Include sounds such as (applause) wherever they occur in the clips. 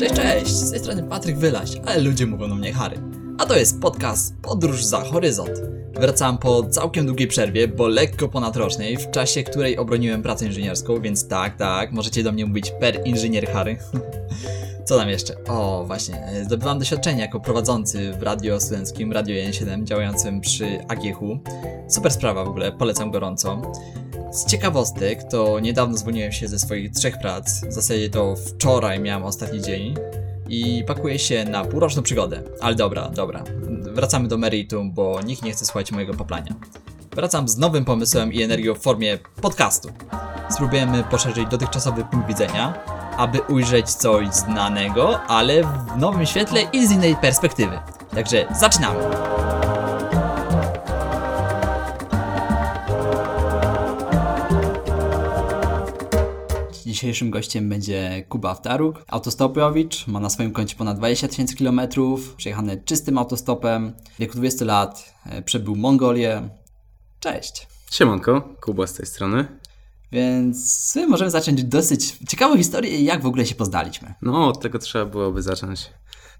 Cześć, cześć! Z tej strony Patryk Wylaś, ale ludzie mówią na mnie Harry. A to jest podcast Podróż za Horyzont. Wracam po całkiem długiej przerwie, bo lekko ponadrocznej, w czasie której obroniłem pracę inżynierską, więc tak, tak, możecie do mnie mówić per inżynier Harry. (laughs) Co tam jeszcze? O, właśnie, zdobywam doświadczenie jako prowadzący w radio studenckim Radio 1.7 działającym przy AGH. Super sprawa w ogóle, polecam gorąco. Z ciekawostek, to niedawno zwolniłem się ze swoich trzech prac. W zasadzie to wczoraj miałem ostatni dzień i pakuję się na półroczną przygodę. Ale dobra, dobra. Wracamy do meritum, bo nikt nie chce słuchać mojego poplania. Wracam z nowym pomysłem i energią w formie podcastu. Spróbujemy poszerzyć dotychczasowy punkt widzenia, aby ujrzeć coś znanego, ale w nowym świetle i z innej perspektywy. Także zaczynamy! Dzisiejszym gościem będzie Kuba Wtaruk, autostopowicz, ma na swoim koncie ponad 20 tysięcy kilometrów, przejechany czystym autostopem, w wieku 20 lat e, przebył Mongolię. Cześć! Siemanko, Kuba z tej strony. Więc możemy zacząć dosyć ciekawą historię, jak w ogóle się poznaliśmy. No, od tego trzeba byłoby zacząć.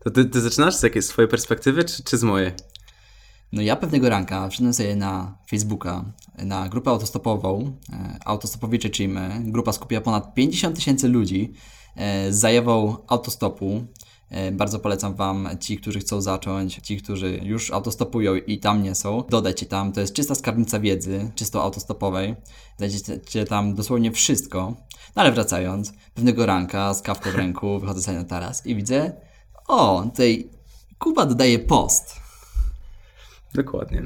To ty, ty zaczynasz z jakiej swojej perspektywy, czy, czy z mojej? No ja pewnego ranka wszedłem sobie na Facebooka, na grupę autostopową, e, autostopowicze czyli my. Grupa skupia ponad 50 tysięcy ludzi e, z zajawą autostopu. E, Bardzo polecam Wam, ci, którzy chcą zacząć, ci, którzy już autostopują i tam nie są, dodajcie tam, to jest czysta skarbnica wiedzy, czysto autostopowej. Znajdziecie tam dosłownie wszystko. No ale wracając, pewnego ranka z kawką w ręku, wychodzę sobie na taras i widzę, o, tutaj Kuba dodaje post. Dokładnie.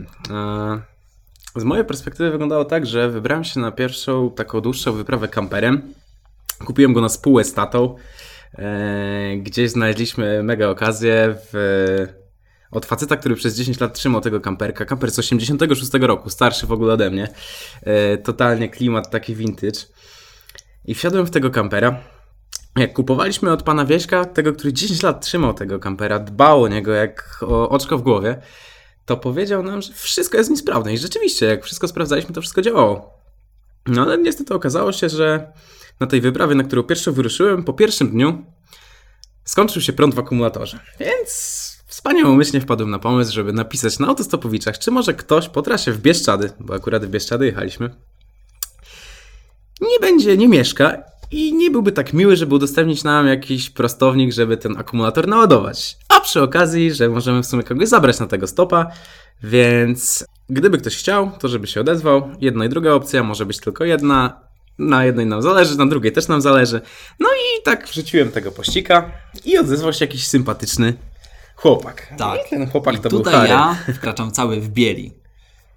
Z mojej perspektywy wyglądało tak, że wybrałem się na pierwszą taką dłuższą wyprawę kamperem. Kupiłem go na spółę z tatą. E, Gdzieś znaleźliśmy mega okazję w... od faceta, który przez 10 lat trzymał tego kamperka. Kamper z 86 roku, starszy w ogóle ode mnie. E, Totalnie klimat taki vintage. I wsiadłem w tego kampera. Jak kupowaliśmy od pana Wieśka, tego, który 10 lat trzymał tego kampera, dbał o niego jak o oczko w głowie, to powiedział nam, że wszystko jest niesprawne. I rzeczywiście, jak wszystko sprawdzaliśmy, to wszystko działało. No ale niestety okazało się, że na tej wyprawie, na którą pierwszy wyruszyłem, po pierwszym dniu skończył się prąd w akumulatorze. Więc wspaniałomyślnie wpadłem na pomysł, żeby napisać na autostopowiczach, czy może ktoś po trasie w Bieszczady, bo akurat w Bieszczady jechaliśmy, nie będzie, nie mieszka i nie byłby tak miły, żeby udostępnić nam jakiś prostownik, żeby ten akumulator naładować. A przy okazji, że możemy w sumie kogoś zabrać na tego stopa, więc gdyby ktoś chciał, to żeby się odezwał. Jedna i druga opcja, może być tylko jedna. Na jednej nam zależy, na drugiej też nam zależy. No i tak wrzuciłem tego pościka i odezwał się jakiś sympatyczny chłopak. Tak. I ten chłopak I to był tutaj Harry. ja wkraczam cały w bieli.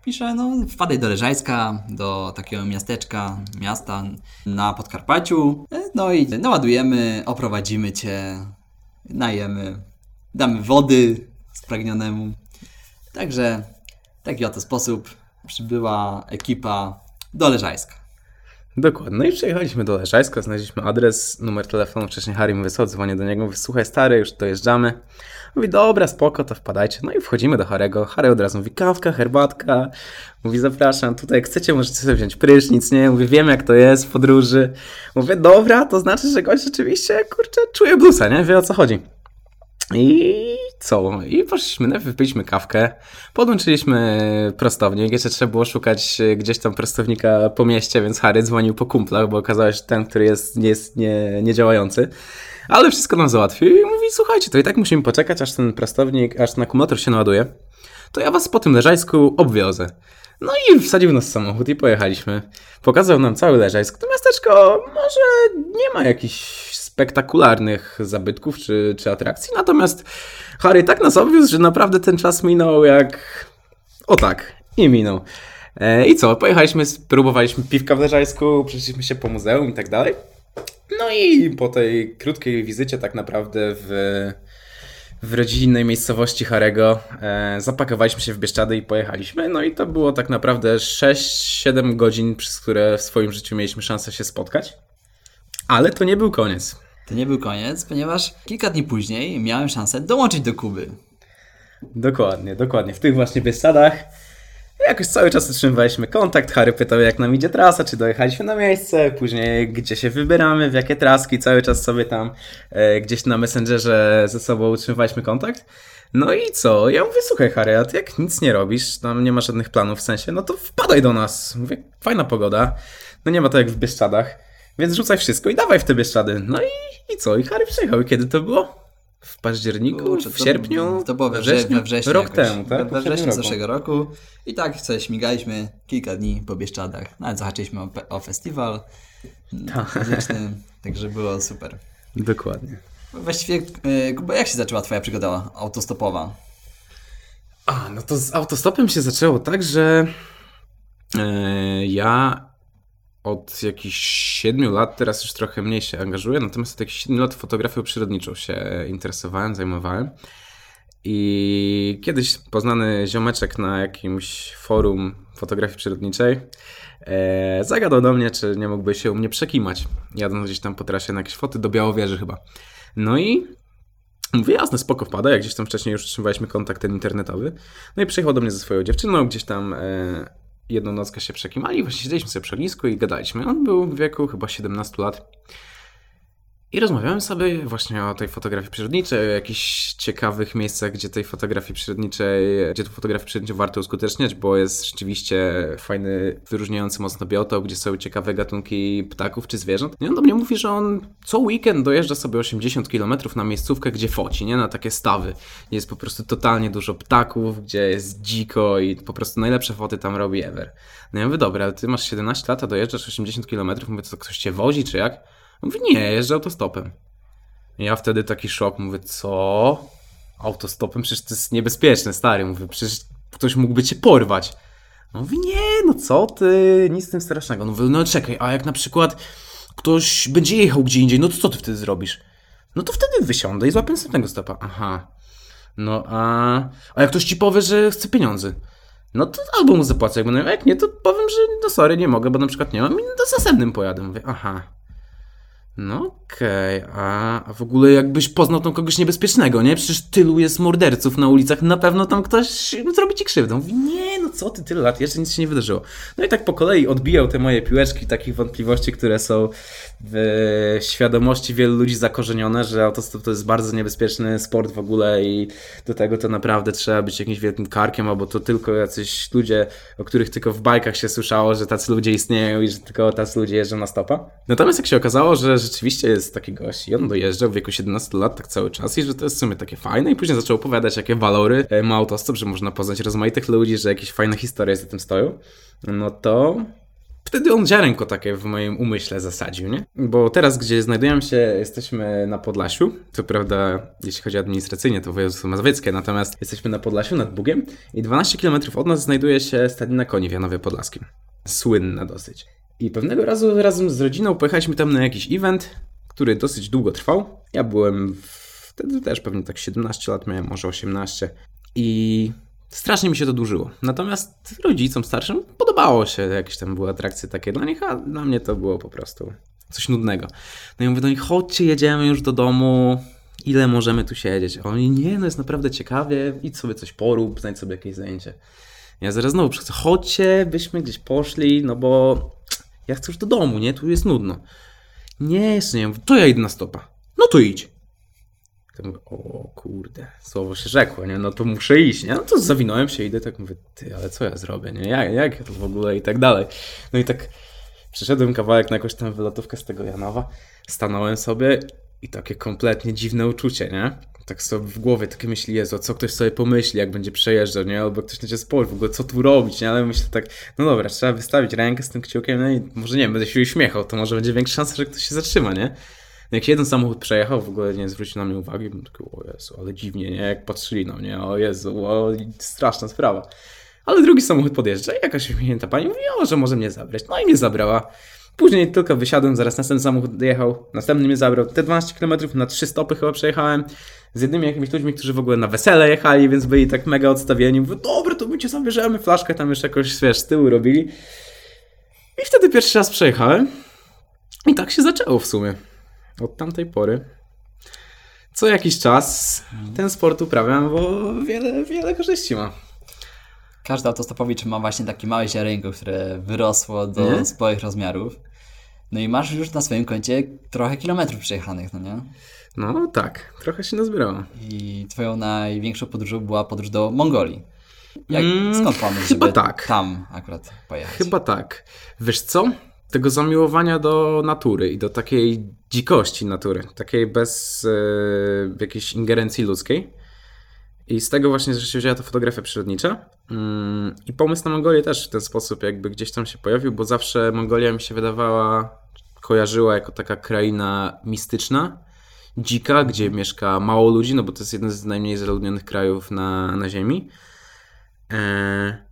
Piszę, no wpadaj do Leżajska, do takiego miasteczka, miasta na Podkarpaciu. No i naładujemy, oprowadzimy cię, najemy, damy wody spragnionemu. Także taki oto sposób przybyła ekipa do Leżajska. Dokładnie. No i przyjechaliśmy do Leżajska, znaleźliśmy adres, numer telefonu. Wcześniej Harry mi wysłał, dzwonię do niego, słuchaj stary, już dojeżdżamy. Mówi, dobra, spoko, to wpadajcie. No i wchodzimy do Harego. Harry od razu mówi, kawka, herbatka. Mówi, zapraszam, tutaj jak chcecie, możecie sobie wziąć prysznic, nie? Mówi, wiem jak to jest w podróży. Mówię, dobra, to znaczy, że gość rzeczywiście, kurczę, czuje blusa, nie? Wie o co chodzi. I co? I poszliśmy, wypiliśmy kawkę, podłączyliśmy prostownik, jeszcze trzeba było szukać e, gdzieś tam prostownika po mieście, więc Harry dzwonił po kumplach, bo okazało się, że ten, który jest, nie jest nie, niedziałający. Ale wszystko nam załatwił i mówi, słuchajcie, to i tak musimy poczekać, aż ten prostownik, aż ten akumulator się naładuje. To ja was po tym leżajsku obwiozę. No i wsadził nas w samochód i pojechaliśmy. Pokazał nam cały leżajsk. To miasteczko może nie ma jakichś spektakularnych zabytków czy, czy atrakcji, natomiast Harry tak nas obwiózł, że naprawdę ten czas minął jak... O tak, i minął. E, I co, pojechaliśmy, spróbowaliśmy piwka w leżajsku, przeszliśmy się po muzeum i tak dalej. No i po tej krótkiej wizycie tak naprawdę w, w rodzinnej miejscowości Harego e, zapakowaliśmy się w Bieszczady i pojechaliśmy. No i to było tak naprawdę 6-7 godzin, przez które w swoim życiu mieliśmy szansę się spotkać. Ale to nie był koniec. To nie był koniec, ponieważ kilka dni później miałem szansę dołączyć do Kuby. Dokładnie, dokładnie. W tych właśnie Bieszczadach jakoś cały czas utrzymywaliśmy kontakt. Harry pytał, jak nam idzie trasa, czy dojechaliśmy na miejsce, później gdzie się wybieramy, w jakie traski. Cały czas sobie tam e, gdzieś na Messengerze ze sobą utrzymywaliśmy kontakt. No i co? Ja mówię, słuchaj Harry, a ty jak nic nie robisz, tam nie ma żadnych planów w sensie, no to wpadaj do nas. Mówię, fajna pogoda, no nie ma to jak w Bieszczadach, więc rzucaj wszystko i dawaj w te Bieszczady. No i, i co? I Harry przyjechał. I kiedy to było? W październiku? Kurczę, w sierpniu? To było we, wrześniu, we wrześniu Rok jakoś. temu, tak? We, wrześniu zeszłego roku. I tak sobie śmigaliśmy kilka dni po Bieszczadach. Nawet zahaczyliśmy o, o festiwal Tak. muzyczny, także było super. Dokładnie. Właściwie, e, Kuba, jak się zaczęła twoja przygoda autostopowa? A, no to z autostopem się zaczęło tak, że e, ja od jakichś 7 lat, teraz już trochę mniej się angażuję, natomiast od jakichś 7 lat fotografią przyrodniczą się interesowałem, zajmowałem. I kiedyś poznany ziomeczek na jakimś forum fotografii przyrodniczej e, zagadał do mnie, czy nie mógłby się u mnie przekimać, jadąc gdzieś tam po trasie na jakieś foty do Białowieży chyba. No i Mówię, jasne, spoko wpada, jak gdzieś tam wcześniej już utrzymywaliśmy kontakt ten internetowy. No i przyjechał do mnie ze swoją dziewczyną, gdzieś tam e, jedną nockę się przekimali, właśnie siedzieliśmy sobie przy ognisku i gadaliśmy. On był w wieku chyba 17 lat. I rozmawiałem sobie właśnie o tej fotografii przyrodniczej, o jakichś ciekawych miejscach, gdzie tej fotografii przyrodniczej, gdzie tu fotografię przyrodniczą warto uskuteczniać, bo jest rzeczywiście fajny, wyróżniający mocno biotop, gdzie są ciekawe gatunki ptaków czy zwierząt. I on do mnie mówi, że on co weekend dojeżdża sobie 80 km na miejscówkę, gdzie foci, nie? Na takie stawy. Jest po prostu totalnie dużo ptaków, gdzie jest dziko i po prostu najlepsze foty tam robi ever. No ja mówię, dobra, ale ty masz 17 lat, a dojeżdżasz 80 km, mówię, to ktoś cię wozi czy jak? Mówi, nie, jeżdżę autostopem. I ja wtedy taki szok, mówię, co? Autostopem? Przecież to jest niebezpieczne, stary. Mówię, przecież ktoś mógłby cię porwać. Mówi, nie, no co ty, nic z tym strasznego. No mówię, no czekaj, a jak na przykład ktoś będzie jechał gdzie indziej, no to co ty wtedy zrobisz? No to wtedy wysiądę i złapię następnego stopa. Aha. No a... A jak ktoś ci powie, że chce pieniądze? No to albo mu zapłacę, jak będę jak nie, to powiem, że no sorry, nie mogę, bo na przykład nie mam i do następnym pojadę. Mówię, aha. No okej, a, a w ogóle jakbyś poznał tam kogoś niebezpiecznego, nie? Przecież tylu jest morderców na ulicach, na pewno tam ktoś zrobi ci krzywdę. Mówi, nie, no co ty, tyle lat, jeszcze nic się nie wydarzyło. No i tak po kolei odbijał te moje piłeczki takich wątpliwości, które są w świadomości wielu ludzi zakorzenione, że autostop to jest bardzo niebezpieczny sport w ogóle i do tego to naprawdę trzeba być jakimś wielkim karkiem, albo to tylko jacyś ludzie, o których tylko w bajkach się słyszało, że tacy ludzie istnieją i że tylko tacy ludzie jeżdżą na stopa. Natomiast jak się okazało, że rzeczywiście jest taki gość i on dojeżdżał w wieku 17 lat tak cały czas i że to jest w sumie takie fajne i później zaczął opowiadać, jakie walory e, ma autostop, że można poznać rozmaitych ludzi, że jakieś fajne historie za tym stoją, no to Wtedy on ziarenko takie w moim umyśle zasadził, nie? Bo teraz, gdzie znajdujemy się, jesteśmy na Podlasiu. Co prawda, jeśli chodzi administracyjnie, to województwo mazowieckie, natomiast jesteśmy na Podlasiu, nad Bugiem i 12 km od nas znajduje się stadnina koni w Janowie Podlaskim. Słynna dosyć. I pewnego razu razem z rodziną pojechaliśmy tam na jakiś event, który dosyć długo trwał. Ja byłem wtedy też pewnie tak 17 lat miałem, może 18. I strasznie mi się to dłużyło. Natomiast rodzicom starszym podobało się, jakieś tam były atrakcje takie dla nich, a dla mnie to było po prostu coś nudnego. No i mówię do nich, chodźcie, jedziemy już do domu, ile możemy tu siedzieć? A oni, nie, no jest naprawdę ciekawie, idź sobie coś porób, znajdź sobie jakieś zajęcie. Ja zaraz znowu przychodzę, chodźcie, byśmy gdzieś poszli, no bo ja chcę już do domu, nie? Tu jest nudno. Nie, jeszcze nie. To ja idę na stopa. No to idź. O kurde, słowo się rzekło, nie? No to muszę iść, nie? No to zawinąłem się, idę, tak mówię, ty, ale co ja zrobię, nie? Jak, jak ja to w ogóle i tak dalej. No i tak przeszedłem kawałek na jakąś tam wylotówkę z tego Janowa, stanąłem sobie i takie kompletnie dziwne uczucie, nie? Tak sobie w głowie takie myśli, Jezu, co ktoś sobie pomyśli, jak będzie przejeżdżał, nie? Albo ktoś na ciebie spojrzy, w ogóle co tu robić, nie? Ale myślę tak, no dobra, trzeba wystawić rękę z tym kciukiem, no i może nie wiem, będę się uśmiechał, to może będzie większa szansa, że ktoś się zatrzyma, nie? Jak się jeden samochód przejechał, w ogóle nie zwrócił na mnie uwagi, byłem taki, o Jezu, ale dziwnie, nie? Jak patrzyli na mnie, o Jezu, o, straszna sprawa. Ale drugi samochód podjeżdża i jakaś uśmiechnięta pani mówi, o, że może mnie zabrać. No i mnie zabrała. Później tylko wysiadłem, zaraz następny samochód jechał, następny mnie zabrał. Te 12 km na 3 stopy chyba przejechałem z jednymi jakimiś ludźmi, którzy w ogóle na wesele jechali, więc byli tak mega odstawieni. Mówię, dobra, to my cię zabierzemy, flaszkę tam jeszcze jakoś, wiesz, z tyłu robili. I wtedy pierwszy raz przejechałem. I tak się zaczęło w sumie. Od tamtej pory. Co jakiś czas ten sport uprawiam, bo wiele, wiele korzyści ma. Każdy autostopowicz ma właśnie takie małe ziarenko, które wyrosło do Nie? swoich rozmiarów. No i masz już na swoim koncie trochę kilometrów przejechanych, no nie? No tak, trochę się nazbierało. I twoją największą podróżą była podróż do Mongolii. Jak, Mm, skąd pomysł, chyba tak. tam akurat pojechać? Chyba tak. Wiesz co? Tego zamiłowania do natury i do takiej dzikości natury, takiej bez e, jakiejś ingerencji ludzkiej. I z tego właśnie że się wzięła ta fotografia przyrodnicza. Mm, I pomysł na Mongolię też w ten sposób jakby gdzieś tam się pojawił, bo zawsze Mongolia mi się wydawała, kojarzyła jako taka kraina mistyczna, dzika, gdzie mieszka mało ludzi, no bo to jest jeden z najmniej zaludnionych krajów na, na Ziemi. E,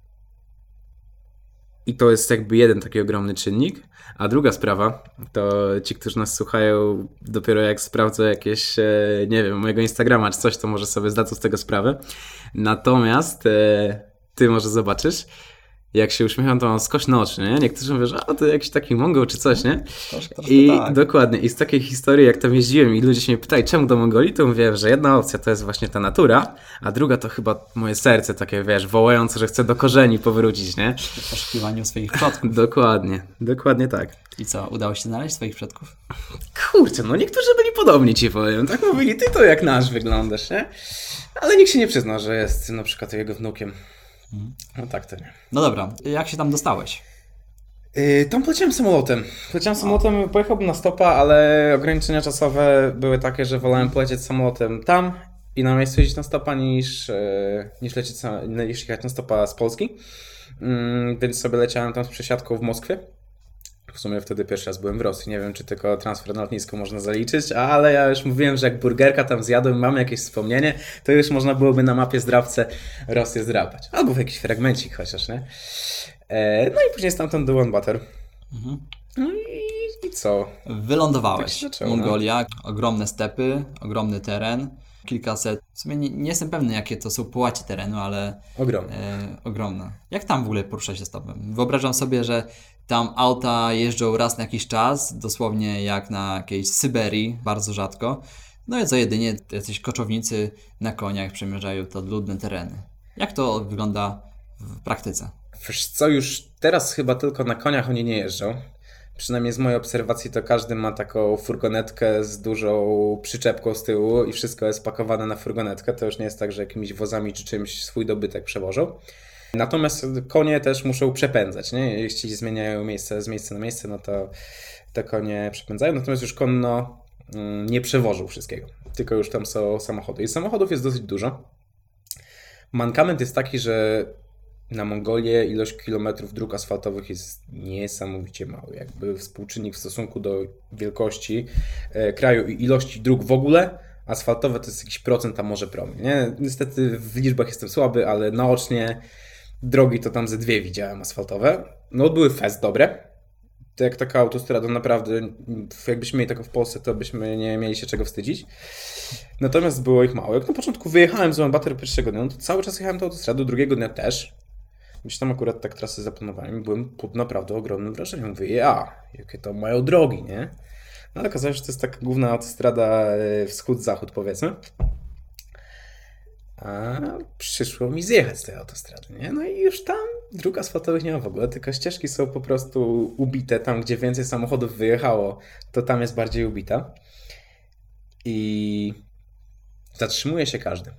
i to jest jakby jeden taki ogromny czynnik. A druga sprawa, to ci, którzy nas słuchają, dopiero jak sprawdzą jakieś, e, nie wiem, mojego Instagrama czy coś, to może sobie zdadzą z tego sprawę. Natomiast e, ty może zobaczysz, jak się uśmiecham, to mam skośne oczy, nie? Niektórzy mówią, że a to jakiś taki mongol czy coś, nie? Troszkę, troszkę I tak. dokładnie, i z takiej historii, jak tam jeździłem i ludzie się mnie pytali, czemu do Mongolii, to mówiłem, że jedna opcja to jest właśnie ta natura, a druga to chyba moje serce takie, wiesz, wołające, że chcę do korzeni powrócić, nie? W poszukiwaniu swoich przodków. (laughs) Dokładnie, dokładnie tak. I co, udało się znaleźć swoich przodków? Kurczę, no niektórzy byli podobni ci powiem, tak mówili, ty to jak nasz wyglądasz, nie? Ale nikt się nie przyznał, że jest na przykład jego wnukiem. No tak to nie. No dobra, jak się tam dostałeś? Yy, tam poleciałem samolotem. Poleciałem samolotem, pojechałbym na stopa, ale ograniczenia czasowe były takie, że wolałem polecieć samolotem tam i na miejscu jeździć na stopa niż, yy, niż, lecieć, niż jechać na stopa z Polski. Yy, więc sobie leciałem tam z przesiadką w Moskwie. W sumie wtedy pierwszy raz byłem w Rosji. Nie wiem, czy tylko transfer na lotnisko można zaliczyć, ale ja już mówiłem, że jak burgerka tam zjadłem, mam jakieś wspomnienie, to już można byłoby na mapie zdrawce Rosję zdrapać. Albo w jakiś fragmencik chociaż, nie? E, no i później stamtąd do One Butter. Mhm. No i, i co? Wylądowałeś. Tak zaczęło, no. Mongolia, ogromne stepy, ogromny teren, kilkaset. W sumie nie, nie jestem pewny, jakie to są połacie terenu, ale Ogromny. e, ogromne. Jak tam w ogóle porusza się stopem? Wyobrażam sobie, że tam auta jeżdżą raz na jakiś czas, dosłownie jak na jakiejś Syberii, bardzo rzadko. No i co jedynie jacyś koczownicy na koniach przemierzają te ludne tereny. Jak to wygląda w praktyce? Wiesz co, już teraz chyba tylko na koniach oni nie jeżdżą. Przynajmniej z mojej obserwacji to każdy ma taką furgonetkę z dużą przyczepką z tyłu i wszystko jest pakowane na furgonetkę. To już nie jest tak, że jakimiś wozami czy czymś swój dobytek przewożą. Natomiast konie też muszą przepędzać, nie? Jeśli zmieniają miejsce z miejsca na miejsce, no to te konie przepędzają. Natomiast już konno mm, nie przewożą wszystkiego, tylko już tam są samochody. I samochodów jest dosyć dużo. Mankament jest taki, że na Mongolię ilość kilometrów dróg asfaltowych jest niesamowicie mały. Jakby współczynnik w stosunku do wielkości e, kraju i ilości dróg w ogóle, asfaltowe to jest jakiś procent, a może promil. Nie? Niestety w liczbach jestem słaby, ale naocznie drogi to tam ze dwie widziałem asfaltowe. No były fest dobre. To jak taka autostrada naprawdę, jakbyśmy mieli taką w Polsce, to byśmy nie mieli się czego wstydzić. Natomiast było ich mało. Jak na początku wyjechałem z Ulaanbaatar pierwszego dnia, no to cały czas jechałem tą autostradą, drugiego dnia też. Gdzieś tam akurat tak trasy zaplanowałem i byłem pod naprawdę ogromnym wrażeniem. Mówię, ja, jakie to mają drogi, nie? No ale okazało się, że to jest taka główna autostrada e, wschód-zachód powiedzmy. A przyszło mi zjechać z tej autostrady, nie? No i już tam dróg asfaltowych nie ma w ogóle, tylko ścieżki są po prostu ubite. Tam, gdzie więcej samochodów wyjechało, to tam jest bardziej ubita. I zatrzymuje się każdy.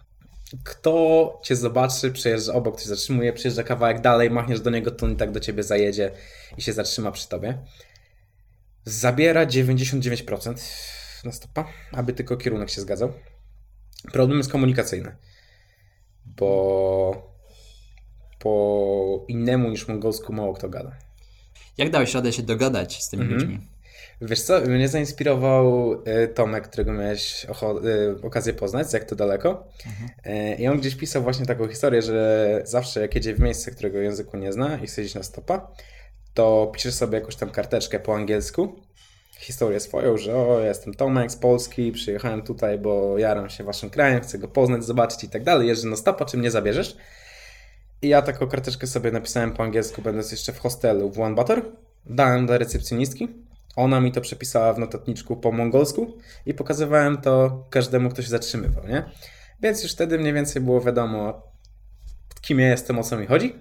Kto cię zobaczy, przejeżdża obok, cię zatrzymuje, przejeżdża kawałek dalej, machniesz do niego, to on i tak do ciebie zajedzie i się zatrzyma przy tobie. Zabiera 99% na stopa, aby tylko kierunek się zgadzał. Problem jest komunikacyjny, bo po innemu niż mongolsku mało kto gada. Jak dałeś radę się dogadać z tymi Mhm. ludźmi? Wiesz co, mnie zainspirował y, Tomek, którego miałeś y, okazję poznać, jak to daleko. Y, I on gdzieś pisał właśnie taką historię, że zawsze jak jedzie w miejsce, którego języku nie zna i chce iść na stopa, to piszesz sobie jakąś tam karteczkę po angielsku, historię swoją, że o, jestem Tomek z Polski, przyjechałem tutaj, bo jaram się waszym krajem, chcę go poznać, zobaczyć i tak dalej, jeżdżę na stopa, czy mnie zabierzesz? I ja taką karteczkę sobie napisałem po angielsku, będąc jeszcze w hostelu w Ulaanbaatar. Dałem do recepcjonistki. Ona mi to przepisała w notatniczku po mongolsku i pokazywałem to każdemu, kto się zatrzymywał, nie? Więc już wtedy mniej więcej było wiadomo, kim ja jestem, o co mi chodzi.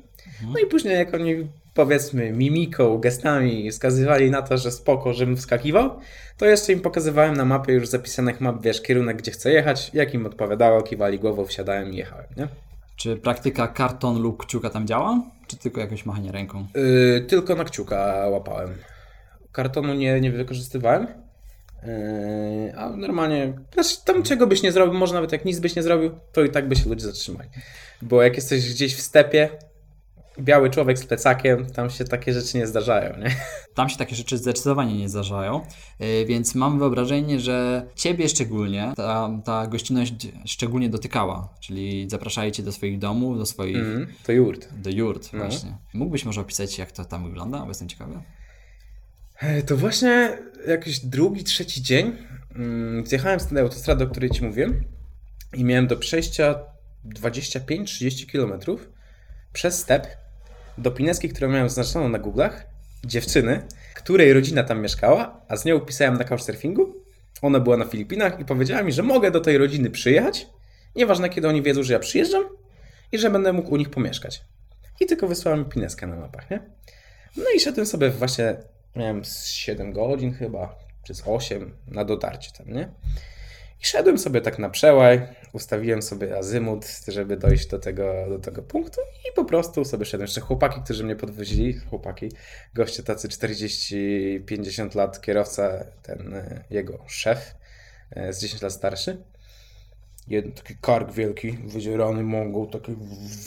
No i później jak oni powiedzmy mimiką, gestami wskazywali na to, że spoko, żebym wskakiwał, to jeszcze im pokazywałem na mapie już zapisanych map, wiesz, kierunek, gdzie chcę jechać, jak im odpowiadało, kiwali głową, wsiadałem i jechałem, nie? Czy praktyka karton lub kciuka tam działa? Czy tylko jakieś machanie ręką? Yy, tylko na kciuka łapałem. Kartonu nie, nie wykorzystywałem. Yy, a normalnie, znaczy tam czego byś nie zrobił, może nawet jak nic byś nie zrobił, to i tak by się ludzie zatrzymali. Bo jak jesteś gdzieś w stepie, biały człowiek z plecakiem, tam się takie rzeczy nie zdarzają, nie? Tam się takie rzeczy zdecydowanie nie zdarzają, yy, więc mam wyobrażenie, że Ciebie szczególnie ta, ta gościnność szczególnie dotykała, czyli zapraszali Cię do swoich domów, do swoich, Mm, to jurt. do jurt No. właśnie. Mógłbyś może opisać, jak to tam wygląda, bo jestem ciekawy. E, To właśnie jakiś drugi, trzeci dzień mm, zjechałem z tej autostrady, o której Ci mówiłem i miałem do przejścia 25-30 km przez step do Pineski, którą miałem zaznaczoną na Google'ach, dziewczyny, której rodzina tam mieszkała, a z nią pisałem na couchsurfingu. Ona była na Filipinach i powiedziała mi, że mogę do tej rodziny przyjechać, nieważne kiedy oni wiedzą, że ja przyjeżdżam i że będę mógł u nich pomieszkać. I tylko wysłała mi Pineskę na mapach, nie? No i szedłem sobie właśnie, miałem z 7 godzin chyba, czy z 8 na dotarcie tam, nie? I szedłem sobie tak na przełaj, ustawiłem sobie azymut, żeby dojść do tego, do tego punktu i po prostu sobie szedłem. Jeszcze chłopaki, którzy mnie podwozili, chłopaki, goście tacy 40-50 lat, kierowca, ten e, jego szef, e, z 10 lat starszy. Jeden taki kark wielki, wydzierany mongol, takie,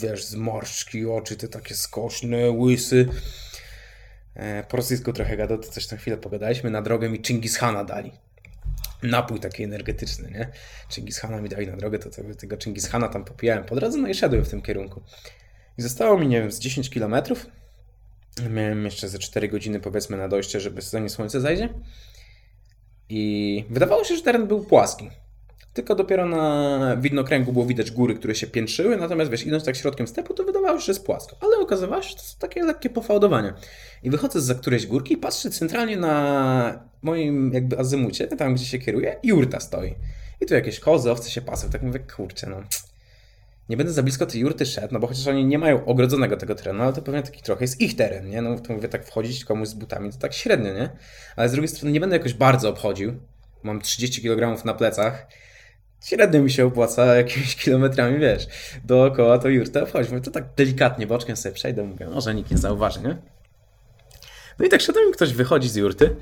wiesz, zmarszczki, oczy te takie skośne, łysy. E, Po rosyjsku trochę gadał, to coś na chwilę pogadaliśmy. Na drogę mi Chingis Hana dali. Napój taki energetyczny, nie? Chingis Hana mi dali na drogę, to tego, tego Chingis Hana tam popijałem po drodze, no i szedłem w tym kierunku. I zostało mi, nie wiem, z 10 kilometrów. Miałem jeszcze ze 4 godziny powiedzmy na dojście, żeby zanim słońce zajdzie. I wydawało się, że teren był płaski. Tylko dopiero na widnokręgu było widać góry, które się piętrzyły, natomiast wiesz, idąc tak środkiem stepu, to wydawało się, że jest płasko. Ale okazywało się, że to są takie lekkie pofałdowania. I wychodzę za którejś górki i patrzę centralnie na moim jakby azymucie, tam gdzie się kieruję, jurta stoi. I tu jakieś kozy, owce się pasą. Tak mówię, kurczę, no. Nie będę za blisko tej jurty szedł, no bo chociaż oni nie mają ogrodzonego tego terenu, ale to pewnie taki trochę jest ich teren, nie? No to mówię, tak wchodzić komuś z butami, to tak średnio, nie? Ale z drugiej strony nie będę jakoś bardzo obchodził. Mam 30 kg na plecach. Średnio mi się opłaca (laughs) jakimiś kilometrami, wiesz, dookoła to jurtę obchodzić. Mówię, to tak delikatnie boczkiem sobie przejdę, mówię, może nikt nie zauważy, nie? No i tak i ktoś wychodzi z jurty.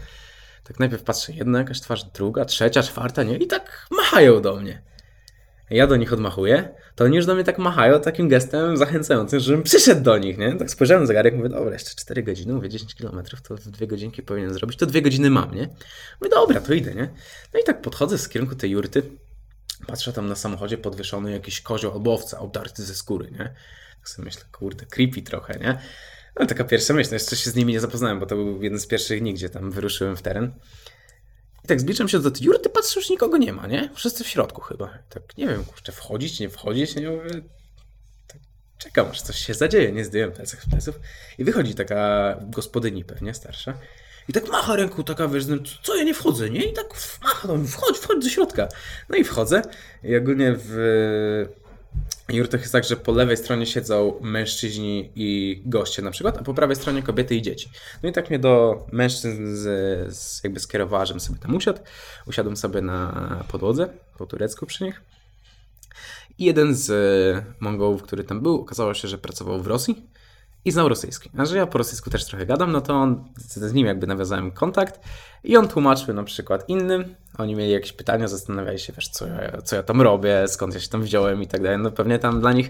Tak najpierw patrzę, jedna jakaś twarz, druga, trzecia, czwarta, nie? I tak machają do mnie. Ja do nich odmachuję, to oni już do mnie tak machają takim gestem zachęcającym, żebym przyszedł do nich, nie? Tak spojrzałem na zegarek, mówię, dobra, jeszcze 4 godziny, mówię 10 km, to dwie godzinki powinien zrobić, to dwie godziny mam, nie? Mówię, dobra, to idę, nie? No i tak podchodzę z kierunku tej jurty, patrzę tam na samochodzie podwieszony jakiś kozioł albo owca obdarty ze skóry, nie? Tak sobie myślę, kurde, creepy trochę, nie? No taka pierwsza myśl, no jeszcze się z nimi nie zapoznałem, bo to był jeden z pierwszych dni, gdzie tam wyruszyłem w teren. I tak zbliżam się do tej jury, ty patrzę, już nikogo nie ma, nie? Wszyscy w środku chyba. Tak, nie wiem, kurczę, wchodzić, nie wchodzić, nie mówię. Tak, czekam, aż coś się zadzieje, nie zdjąłem pleców pleców. I wychodzi taka gospodyni pewnie, starsza. I tak macha ręką, taka, wiesz, no, co ja nie wchodzę, nie? I tak macha, no, wchodź, wchodź do środka. No i wchodzę i ogólnie w jurtach jest tak, że po lewej stronie siedzą mężczyźni i goście na przykład, a po prawej stronie kobiety i dzieci. No i tak mnie do mężczyzn z, z jakby skierowała, żebym sobie tam usiadł. Usiadłem sobie na podłodze, po turecku przy nich. I jeden z Mongołów, który tam był, okazało się, że pracował w Rosji i znał rosyjski. A że ja po rosyjsku też trochę gadam, no to on, z nim jakby nawiązałem kontakt i on tłumaczył na przykład innym. Oni mieli jakieś pytania, zastanawiali się, wiesz, co ja, co ja tam robię, skąd ja się tam wziąłem i tak dalej. No pewnie tam dla nich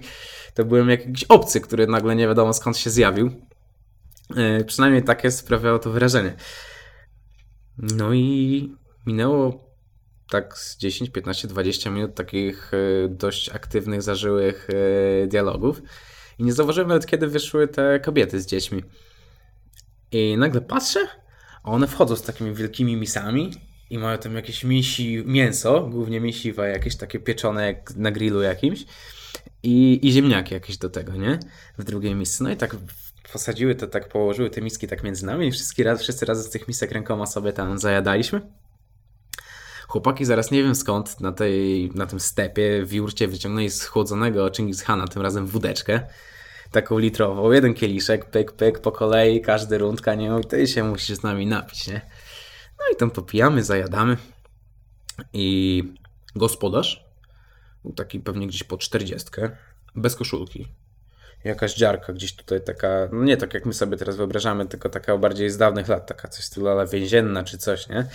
to byłem jakiś obcy, który nagle nie wiadomo skąd się zjawił. Yy, przynajmniej takie sprawiało to wrażenie. No i minęło tak z 10, 15, 20 minut takich yy, dość aktywnych, zażyłych yy, dialogów. I nie zauważyłem nawet, kiedy wyszły te kobiety z dziećmi. I nagle patrzę, a one wchodzą z takimi wielkimi misami i mają tam jakieś misi, mięso, głównie misiwe, jakieś takie pieczone jak na grillu jakimś i, i ziemniaki jakieś do tego, nie? W drugiej misce. No i tak posadziły to, tak położyły te miski tak między nami i raz, wszyscy razem z tych misek rękoma sobie tam zajadaliśmy. Chłopaki zaraz nie wiem skąd na, tej, na tym stepie w jurcie wyciągnęli schłodzonego Chingis Hana, tym razem wódeczkę. taką litrową, jeden kieliszek, pyk, pyk, po kolei, każdy rundka, nie? I ty się musisz z nami napić, nie? No i tam popijamy, zajadamy i gospodarz, taki pewnie gdzieś po czterdziestkę, bez koszulki, jakaś dziarka gdzieś tutaj taka, no nie tak jak my sobie teraz wyobrażamy, tylko taka bardziej z dawnych lat, taka coś stylu ale więzienna czy coś, nie?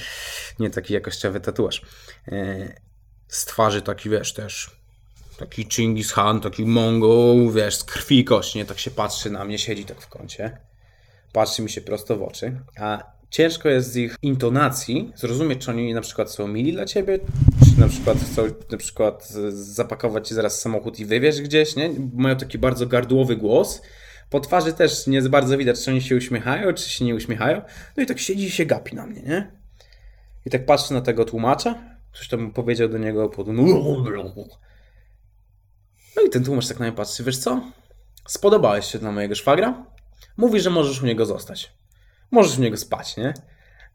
Nie taki jakościowy tatuaż. E, Z twarzy taki, wiesz, też taki Chingis Khan, taki Mongol, wiesz, z krwi i kości, nie? Tak się patrzy na mnie, siedzi tak w kącie, patrzy mi się prosto w oczy, a ciężko jest z ich intonacji zrozumieć, czy oni na przykład są mili dla ciebie, na przykład chcą na przykład z- zapakować ci zaraz samochód i wywieźć gdzieś, nie? Mają taki bardzo gardłowy głos. Po twarzy też nie za bardzo widać, czy oni się uśmiechają, czy się nie uśmiechają. No i tak siedzi i się gapi na mnie, nie? I tak patrzy na tego tłumacza. Coś tam powiedział do niego pod... No i ten tłumacz tak na mnie patrzy. Wiesz co? Spodobałeś się dla mojego szwagra? Mówi, że możesz u niego zostać. Możesz u niego spać, nie?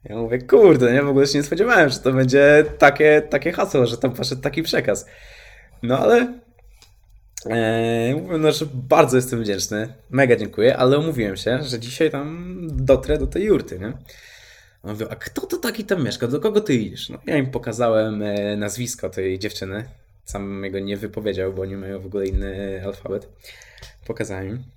Ja mówię, kurde, nie, w ogóle się nie spodziewałem, że to będzie takie, takie hasło, że tam poszedł taki przekaz. No ale e, mówię, no, że bardzo jestem wdzięczny, mega dziękuję, ale umówiłem się, że dzisiaj tam dotrę do tej jurty, nie? On mówi, a kto to taki tam mieszka, do kogo ty idziesz? No ja im pokazałem e, nazwisko tej dziewczyny, sam jego nie wypowiedział, bo oni mają w ogóle inny alfabet. Pokazałem im.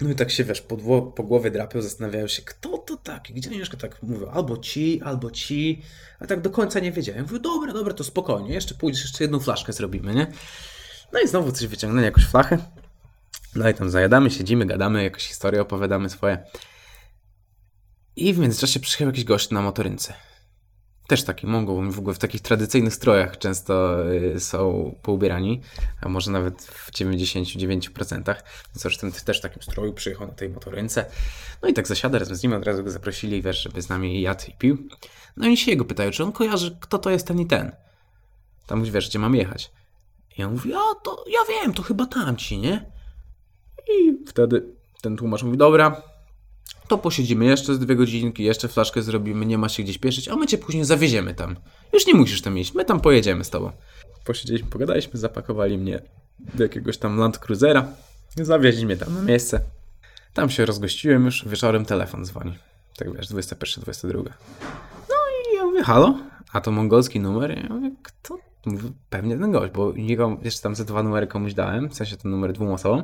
No i tak się, wiesz, po, po głowie drapią, zastanawiają się, kto to taki, gdzie mieszka, tak mówią, albo ci, albo ci, a tak do końca nie wiedziałem. Mówię, dobra, dobra, to spokojnie, jeszcze pójdziesz, jeszcze jedną flaszkę zrobimy, nie? No i znowu coś wyciągnęli, jakąś flachę. No i tam zajadamy, siedzimy, gadamy, jakąś historię opowiadamy swoje. I w międzyczasie przyjechał jakiś gość na motorynce. Też taki Mongol, w ogóle w takich tradycyjnych strojach często y, są poubierani, a może nawet w 99%. Zresztą też w takim stroju przyjechał na tej motorynce. No i tak zasiada razem z nim, od razu go zaprosili, wiesz, żeby z nami jadł i pił. No i się jego pytają, czy on kojarzy, kto to jest ten i ten. Tam wiesz, gdzie mam jechać. I on mówi, a to ja wiem, to chyba tamci, nie? I wtedy ten tłumacz mówi, dobra, to posiedzimy jeszcze z dwie godzinki, jeszcze flaszkę zrobimy, nie ma się gdzieś pieszyć, a my cię później zawieziemy tam. Już nie musisz tam iść, my tam pojedziemy z tobą. Posiedzieliśmy, pogadaliśmy, zapakowali mnie do jakiegoś tam Land Cruisera, zawieźli mnie tam na miejsce. Tam się rozgościłem już, wieczorem telefon dzwoni. Tak wiesz, 21, 22. No i ja mówię, halo? A to mongolski numer? Ja mówię, kto? Mówię, pewnie ten gość, bo jeszcze tam ze dwa numery komuś dałem, w sensie ten numer dwóm osobom.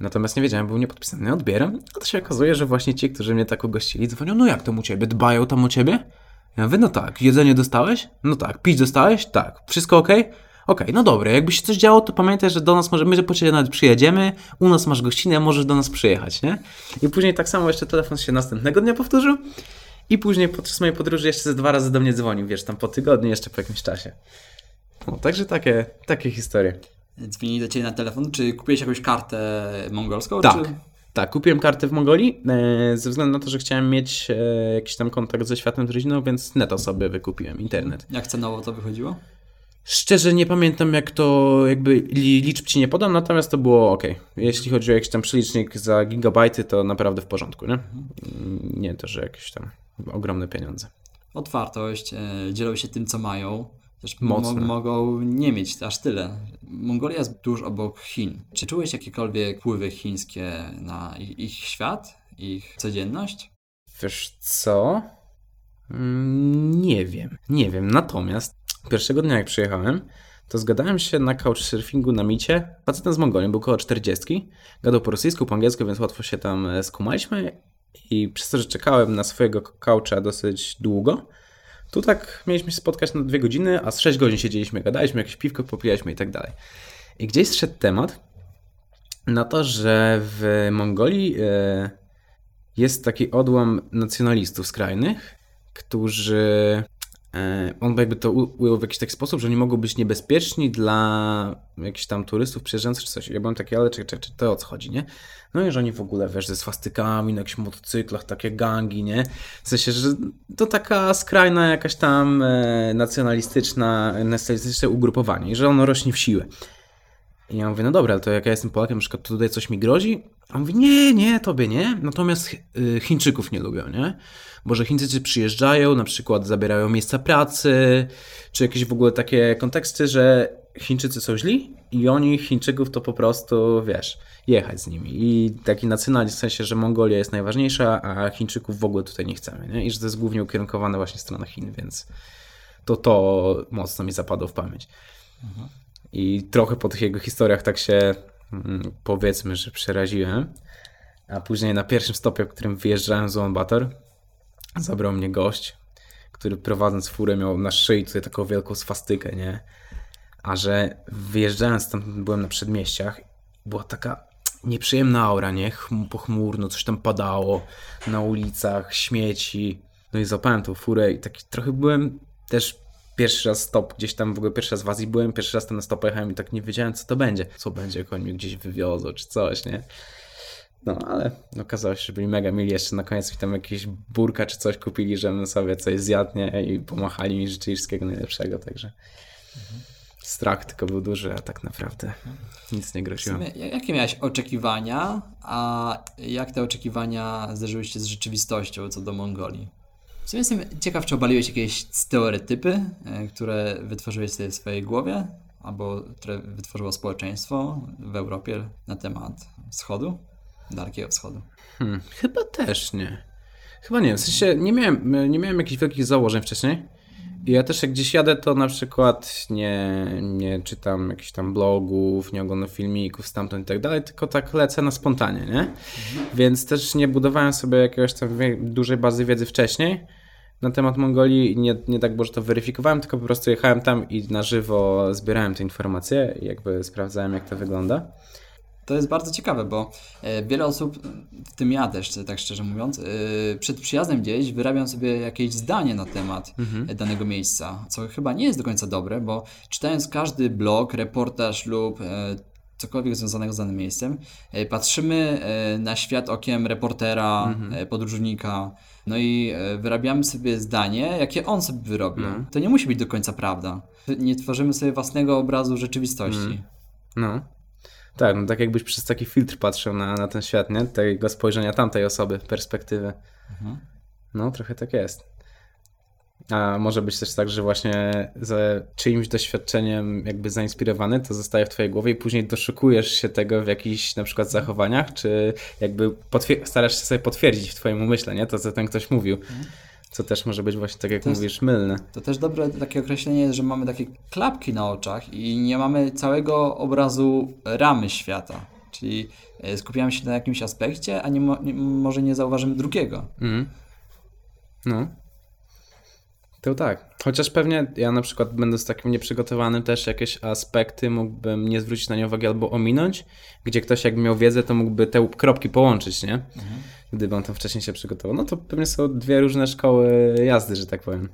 Natomiast nie wiedziałem, był niepodpisany. Odbieram, a to się okazuje, że właśnie ci, którzy mnie tak ugościli, dzwonią, no jak tam u ciebie? Dbają tam o ciebie? Ja mówię, no tak. Jedzenie dostałeś? No tak. Pić dostałeś? Tak. Wszystko ok? Okej, no dobra. Jakby się coś działo, to pamiętaj, że do nas może, my że po ciebie nawet przyjedziemy, u nas masz gościnę, możesz do nas przyjechać, nie? I później tak samo jeszcze telefon się następnego dnia powtórzył i później podczas mojej podróży jeszcze ze dwa razy do mnie dzwonił, wiesz, tam po tygodniu, jeszcze po jakimś czasie. No, także takie, takie historie. Dzwonili do ciebie na telefon, czy kupiłeś jakąś kartę mongolską? Tak. Czy... Tak, kupiłem kartę w Mongolii e, ze względu na to, że chciałem mieć e, jakiś tam kontakt ze światem turystyką, więc neto sobie wykupiłem internet. Jak cenowo to wychodziło? Szczerze nie pamiętam jak to, jakby li, liczb ci nie podam, natomiast to było ok. Jeśli chodzi o jakiś tam przelicznik za gigabajty, to naprawdę w porządku, nie? Nie to, że jakieś tam ogromne pieniądze. Otwartość, e, dzielą się tym, co mają. Też Mocne. mo- mogą nie mieć aż tyle. Mongolia jest tuż obok Chin. Czy czułeś jakiekolwiek wpływy chińskie na ich, ich świat, ich codzienność? Wiesz co? Mm, Nie wiem, nie wiem. Natomiast pierwszego dnia jak przyjechałem, to zgadałem się na couchsurfingu na micie. Facetem z Mongolii, był około 40. Gadał po rosyjsku, po angielsku, więc łatwo się tam e, skumaliśmy. I przez to, że czekałem na swojego coucha dosyć długo, tu tak mieliśmy się spotkać na dwie godziny, a z 6 godzin siedzieliśmy, gadaliśmy, jakieś piwko popijaliśmy i tak dalej. I gdzieś zszedł temat na to, że w Mongolii e, jest taki odłam nacjonalistów skrajnych, którzy. E, On jakby to ujął w jakiś taki sposób, że oni mogą być niebezpieczni dla jakichś tam turystów przyjeżdżających czy coś. Ja byłem taki, ale czekaj, czekaj, czekaj, to o co chodzi, nie? No i że oni w ogóle, wiesz, ze swastykami, na jakichś motocyklach, takie gangi, nie? W sensie, że to taka skrajna jakaś tam e, nacjonalistyczna, nacjonalistyczne ugrupowanie i że ono rośnie w siłę. I ja mówię, no dobra, ale to jak ja jestem Polakiem, na przykład tutaj coś mi grozi? On mówi, nie, nie, tobie nie. Natomiast y, Chińczyków nie lubią, nie? Bo że Chińczycy przyjeżdżają, na przykład zabierają miejsca pracy, czy jakieś w ogóle takie konteksty, że Chińczycy są źli i oni Chińczyków to po prostu, wiesz, jechać z nimi. I taki nacjonalizm w sensie, że Mongolia jest najważniejsza, a Chińczyków w ogóle tutaj nie chcemy, nie? I że to jest głównie ukierunkowane właśnie w stronę Chin, więc to to mocno mi zapadło w pamięć. I trochę po tych jego historiach tak się powiedzmy, że przeraziłem. A później na pierwszym stopie, w którym wyjeżdżałem z Ulaanbaatar, zabrał mnie gość, który prowadząc furę miał na szyi tutaj taką wielką swastykę, nie? A że wyjeżdżając tam, byłem na przedmieściach, była taka nieprzyjemna aura, nie? Chm- Pochmurno, coś tam padało na ulicach, śmieci. No i złapałem tą furę i taki trochę byłem też pierwszy raz stop, gdzieś tam w ogóle pierwszy raz w Azji byłem, pierwszy raz tam na stop jechałem i tak nie wiedziałem co to będzie. Co będzie, jak oni mnie gdzieś wywiozą czy coś, nie? No, ale okazało się, że byli mega mili. Jeszcze na koniec mi tam jakieś burka czy coś kupili, żebym sobie coś zjadł, nie? I pomachali mi życzyli wszystkiego najlepszego, także strach tylko był duży, a tak naprawdę nic nie groziło. sumie, jakie miałeś oczekiwania, a jak te oczekiwania zderzyły się z rzeczywistością co do Mongolii? W sumie jestem ciekaw, czy obaliłeś jakieś stereotypy, e, które wytworzyłeś sobie w swojej głowie, albo które wytworzyło społeczeństwo w Europie na temat wschodu, Dalekiego Wschodu. Hmm, chyba też nie. Chyba nie. W sensie nie miałem, nie miałem jakichś wielkich założeń wcześniej. I ja też jak gdzieś jadę, to na przykład nie, nie czytam jakichś tam blogów, nie oglądam filmików stamtąd i tak dalej, tylko tak lecę na spontanie, nie? Więc też nie budowałem sobie jakiegoś tam dużej bazy wiedzy wcześniej na temat Mongolii. Nie, nie tak było, że to weryfikowałem, tylko po prostu jechałem tam i na żywo zbierałem te informacje i jakby sprawdzałem, jak to wygląda. To jest bardzo ciekawe, bo e, wiele osób, w tym ja też, tak szczerze mówiąc, e, przed przyjazdem gdzieś wyrabiam sobie jakieś zdanie na temat e, danego miejsca, co chyba nie jest do końca dobre, bo czytając każdy blog, reportaż lub e, cokolwiek związanego z danym miejscem, e, patrzymy e, na świat okiem reportera, e, podróżnika, no i e, wyrabiamy sobie zdanie, jakie on sobie wyrobił. To nie musi być do końca prawda. Nie tworzymy sobie własnego obrazu rzeczywistości. No. Tak, no tak jakbyś przez taki filtr patrzył na, na ten świat, nie? Tego spojrzenia tamtej osoby, perspektywy. No, trochę tak jest. A może być też tak, że właśnie ze czyimś doświadczeniem jakby zainspirowany, to zostaje w twojej głowie i później doszukujesz się tego w jakichś na przykład zachowaniach, czy jakby starasz się sobie potwierdzić w twoim umyśle, nie? To, co ten ktoś mówił. Co też może być właśnie, tak jak To jest- mówisz, mylne. To też dobre takie określenie, że mamy takie klapki na oczach i nie mamy całego obrazu ramy świata. Czyli e, skupiamy się na jakimś aspekcie, a nie, mo- nie, może nie zauważymy drugiego. Mhm. No. To tak. Chociaż pewnie ja na przykład będąc takim nieprzygotowanym też jakieś aspekty mógłbym nie zwrócić na nie uwagi albo ominąć, gdzie ktoś jak miał wiedzę, to mógłby te kropki połączyć, nie? Gdyby on tam wcześniej się przygotował. No to pewnie są dwie różne szkoły jazdy, że tak powiem.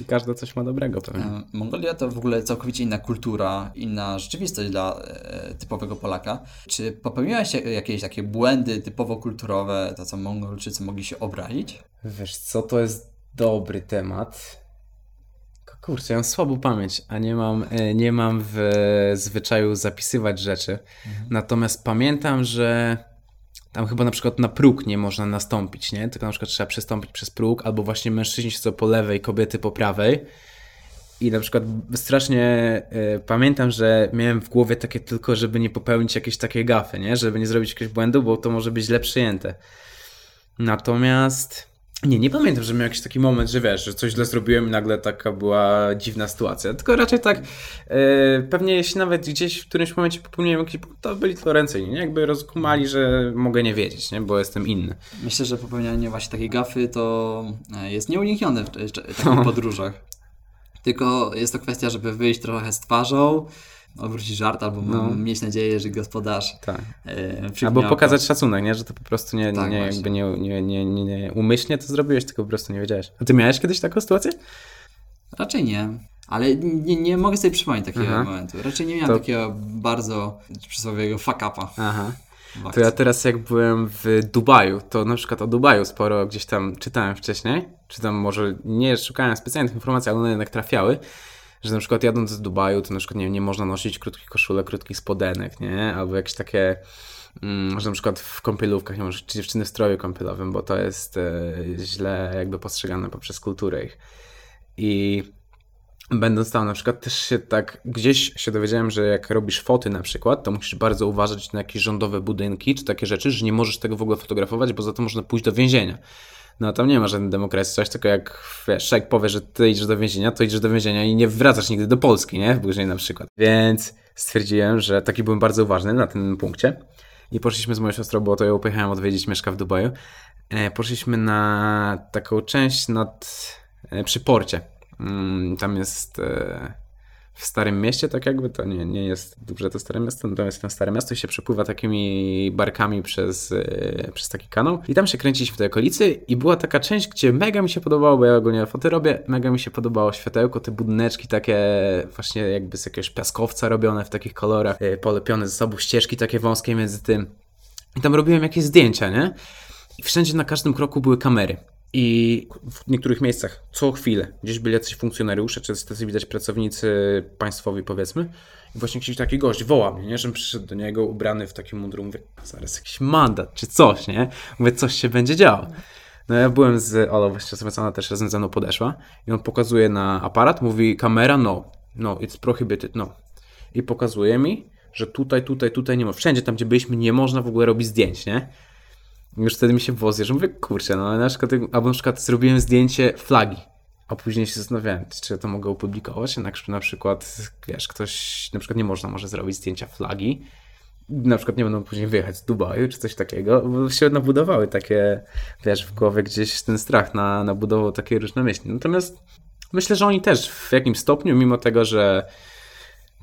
I każda coś ma dobrego pewnie. E, Mongolia to w ogóle całkowicie inna kultura, inna rzeczywistość dla e, typowego Polaka. Czy popełniłeś ja- jakieś takie błędy typowo kulturowe, to co Mongolczycy mogli się obrazić? Wiesz co, to jest dobry temat. Kurczę, ja mam słabą pamięć, a nie mam, e, nie mam w zwyczaju zapisywać rzeczy. Natomiast pamiętam, że tam chyba na przykład na próg nie można nastąpić, nie? Tylko na przykład trzeba przestąpić przez próg, albo właśnie mężczyźni są po lewej, kobiety po prawej. I na przykład strasznie e, pamiętam, że miałem w głowie takie tylko, żeby nie popełnić jakiejś takiej gafy, nie? Żeby nie zrobić jakiegoś błędu, bo to może być źle przyjęte. Natomiast nie, nie pamiętam, że miał jakiś taki moment, że wiesz, że coś źle zrobiłem i nagle taka była dziwna sytuacja. Tylko raczej tak, e, pewnie jeśli nawet gdzieś w którymś momencie popełniłem jakiś błąd, to byli tolerancyjni, nie? Jakby rozkumali, że mogę nie wiedzieć, nie? Bo jestem inny. Myślę, że popełnianie właśnie takiej gafy to e, jest nieuniknione w takich (laughs) podróżach. Tylko jest to kwestia, żeby wyjść trochę z twarzą, odwrócić żart, albo No. mieć nadzieję, że gospodarz Tak. e, Albo pokazać szacunek, nie? Że to po prostu nie, Tak, nie, jakby nie, nie, nie, nie, nie umyślnie to zrobiłeś, tylko po prostu nie wiedziałeś. A ty miałeś kiedyś taką sytuację? Raczej nie. Ale nie, nie mogę sobie przypomnieć takiego Aha. momentu. Raczej nie miałem To- takiego bardzo przysłowiowego fuck upa. Aha. To ja teraz jak byłem w Dubaju, to na przykład o Dubaju sporo gdzieś tam czytałem wcześniej, czy tam może nie szukałem specjalnych informacji, ale one jednak trafiały, że na przykład jadąc z Dubaju, to na przykład nie, nie można nosić krótkich koszulek, krótkich spodenek, nie? Albo jakieś takie, mm, że na przykład w kąpielówkach nie możesz, czy dziewczyny w stroju kąpielowym, bo to jest e, źle jakby postrzegane poprzez kulturę ich. I Będąc tam na przykład też się tak gdzieś się dowiedziałem, że jak robisz foty na przykład, to musisz bardzo uważać na jakieś rządowe budynki czy takie rzeczy, że nie możesz tego w ogóle fotografować, bo za to można pójść do więzienia. No tam nie ma żadnej demokracji, coś tylko jak wiesz, jak powie, że ty idziesz do więzienia, to idziesz do więzienia i nie wracasz nigdy do Polski, nie? Później na przykład. Więc stwierdziłem, że taki byłem bardzo uważny na tym punkcie. I poszliśmy z moją siostrą, bo to ją pojechałem odwiedzić, mieszka w Dubaju. E, poszliśmy na taką część nad, e, przy porcie. Mm, tam jest e, w Starym Mieście, tak jakby to nie, nie jest duże to Stare Miasto, natomiast na Stare Miasto się przepływa takimi barkami przez, e, przez taki kanał. I tam się kręciliśmy w tej okolicy i była taka część, gdzie mega mi się podobało, bo ja ogólnie foty robię, mega mi się podobało światełko, te budyneczki takie właśnie jakby z jakiegoś piaskowca robione w takich kolorach, e, polepione ze sobą ścieżki takie wąskie między tym. I tam robiłem jakieś zdjęcia, nie? I wszędzie na każdym kroku były kamery. I w niektórych miejscach co chwilę gdzieś byli jacyś funkcjonariusze, czy tacy widać pracownicy państwowi, powiedzmy. I właśnie jakiś taki gość woła mnie, nie? żebym przyszedł do niego ubrany w taki mundur. Mówię, zaraz jakiś mandat, czy coś, nie? Mówię, coś się będzie działo. No ja byłem z Olą właśnie, ona też razem ze mną podeszła. I on pokazuje na aparat, mówi, kamera, no, no, it's prohibited, no. I pokazuje mi, że tutaj, tutaj, tutaj nie ma. Wszędzie tam, gdzie byliśmy, nie można w ogóle robić zdjęć, nie? Już wtedy mi się włos że mówię, kurczę, no ale na przykład, albo na przykład zrobiłem zdjęcie flagi, a później się zastanawiałem, czy ja to mogę opublikować, na, na przykład, wiesz, ktoś, na przykład nie można może zrobić zdjęcia flagi, na przykład nie będą później wyjechać z Dubaju, czy coś takiego, bo się nabudowały takie, wiesz, w głowie gdzieś ten strach na, nabudował takie różne myśli. Natomiast myślę, że oni też w jakimś stopniu, mimo tego, że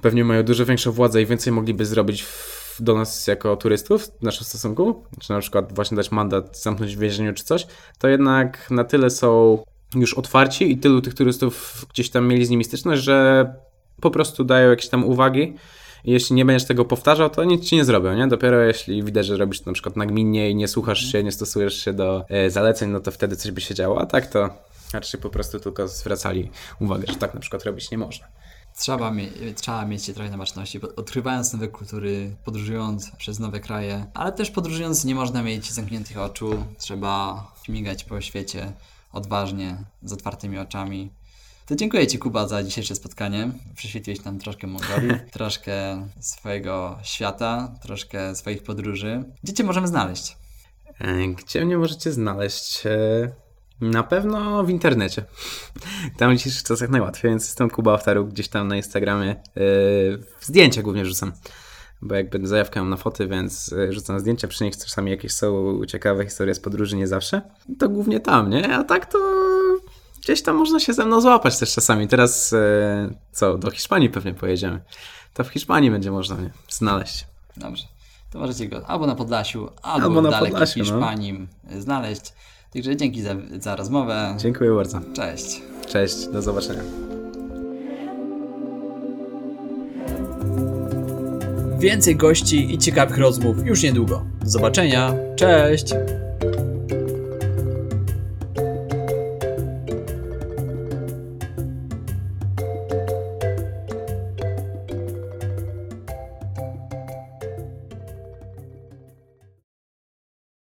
pewnie mają dużo większą władzę i więcej mogliby zrobić w do nas jako turystów w naszym stosunku, czy na przykład właśnie dać mandat, zamknąć w więzieniu czy coś, to jednak na tyle są już otwarci i tylu tych turystów gdzieś tam mieli z nimi styczność, że po prostu dają jakieś tam uwagi i jeśli nie będziesz tego powtarzał, to nic ci nie zrobią, nie? Dopiero jeśli widać, że robisz to na przykład nagminnie i nie słuchasz się, nie stosujesz się do e, zaleceń, no to wtedy coś by się działo, a tak to raczej po prostu tylko zwracali uwagę, że tak na przykład robić nie można. Trzeba, mie trzeba mieć się trochę na baczności, odkrywając nowe kultury, podróżując przez nowe kraje, ale też podróżując nie można mieć zamkniętych oczu, trzeba śmigać po świecie odważnie, z otwartymi oczami. To dziękuję Ci Kuba za dzisiejsze spotkanie. Przyświetliłeś nam troszkę Mongolii, (laughs) troszkę swojego świata, troszkę swoich podróży. Gdzie Cię możemy znaleźć? E, gdzie mnie możecie znaleźć? Na pewno w internecie. Tam w dzisiejszych czasach najłatwiej, więc jestem Kuba Aftaru gdzieś tam na Instagramie. Yy, zdjęcia głównie rzucam. Bo jakby zajawkę mam na foty, więc yy, rzucam zdjęcia, przy nich czasami jakieś są ciekawe historie z podróży, nie zawsze. To głównie tam, nie? A tak to gdzieś tam można się ze mną złapać też czasami. Teraz yy, co, do Hiszpanii pewnie pojedziemy. To w Hiszpanii będzie można mnie znaleźć. Dobrze. To możecie go albo na Podlasiu, albo, albo w dalekiej Podlasiu, no. Hiszpanii no. znaleźć. Także dzięki za, za rozmowę. Dziękuję bardzo. Cześć. Cześć, do zobaczenia. Więcej gości i ciekawych rozmów już niedługo. Do zobaczenia. Cześć.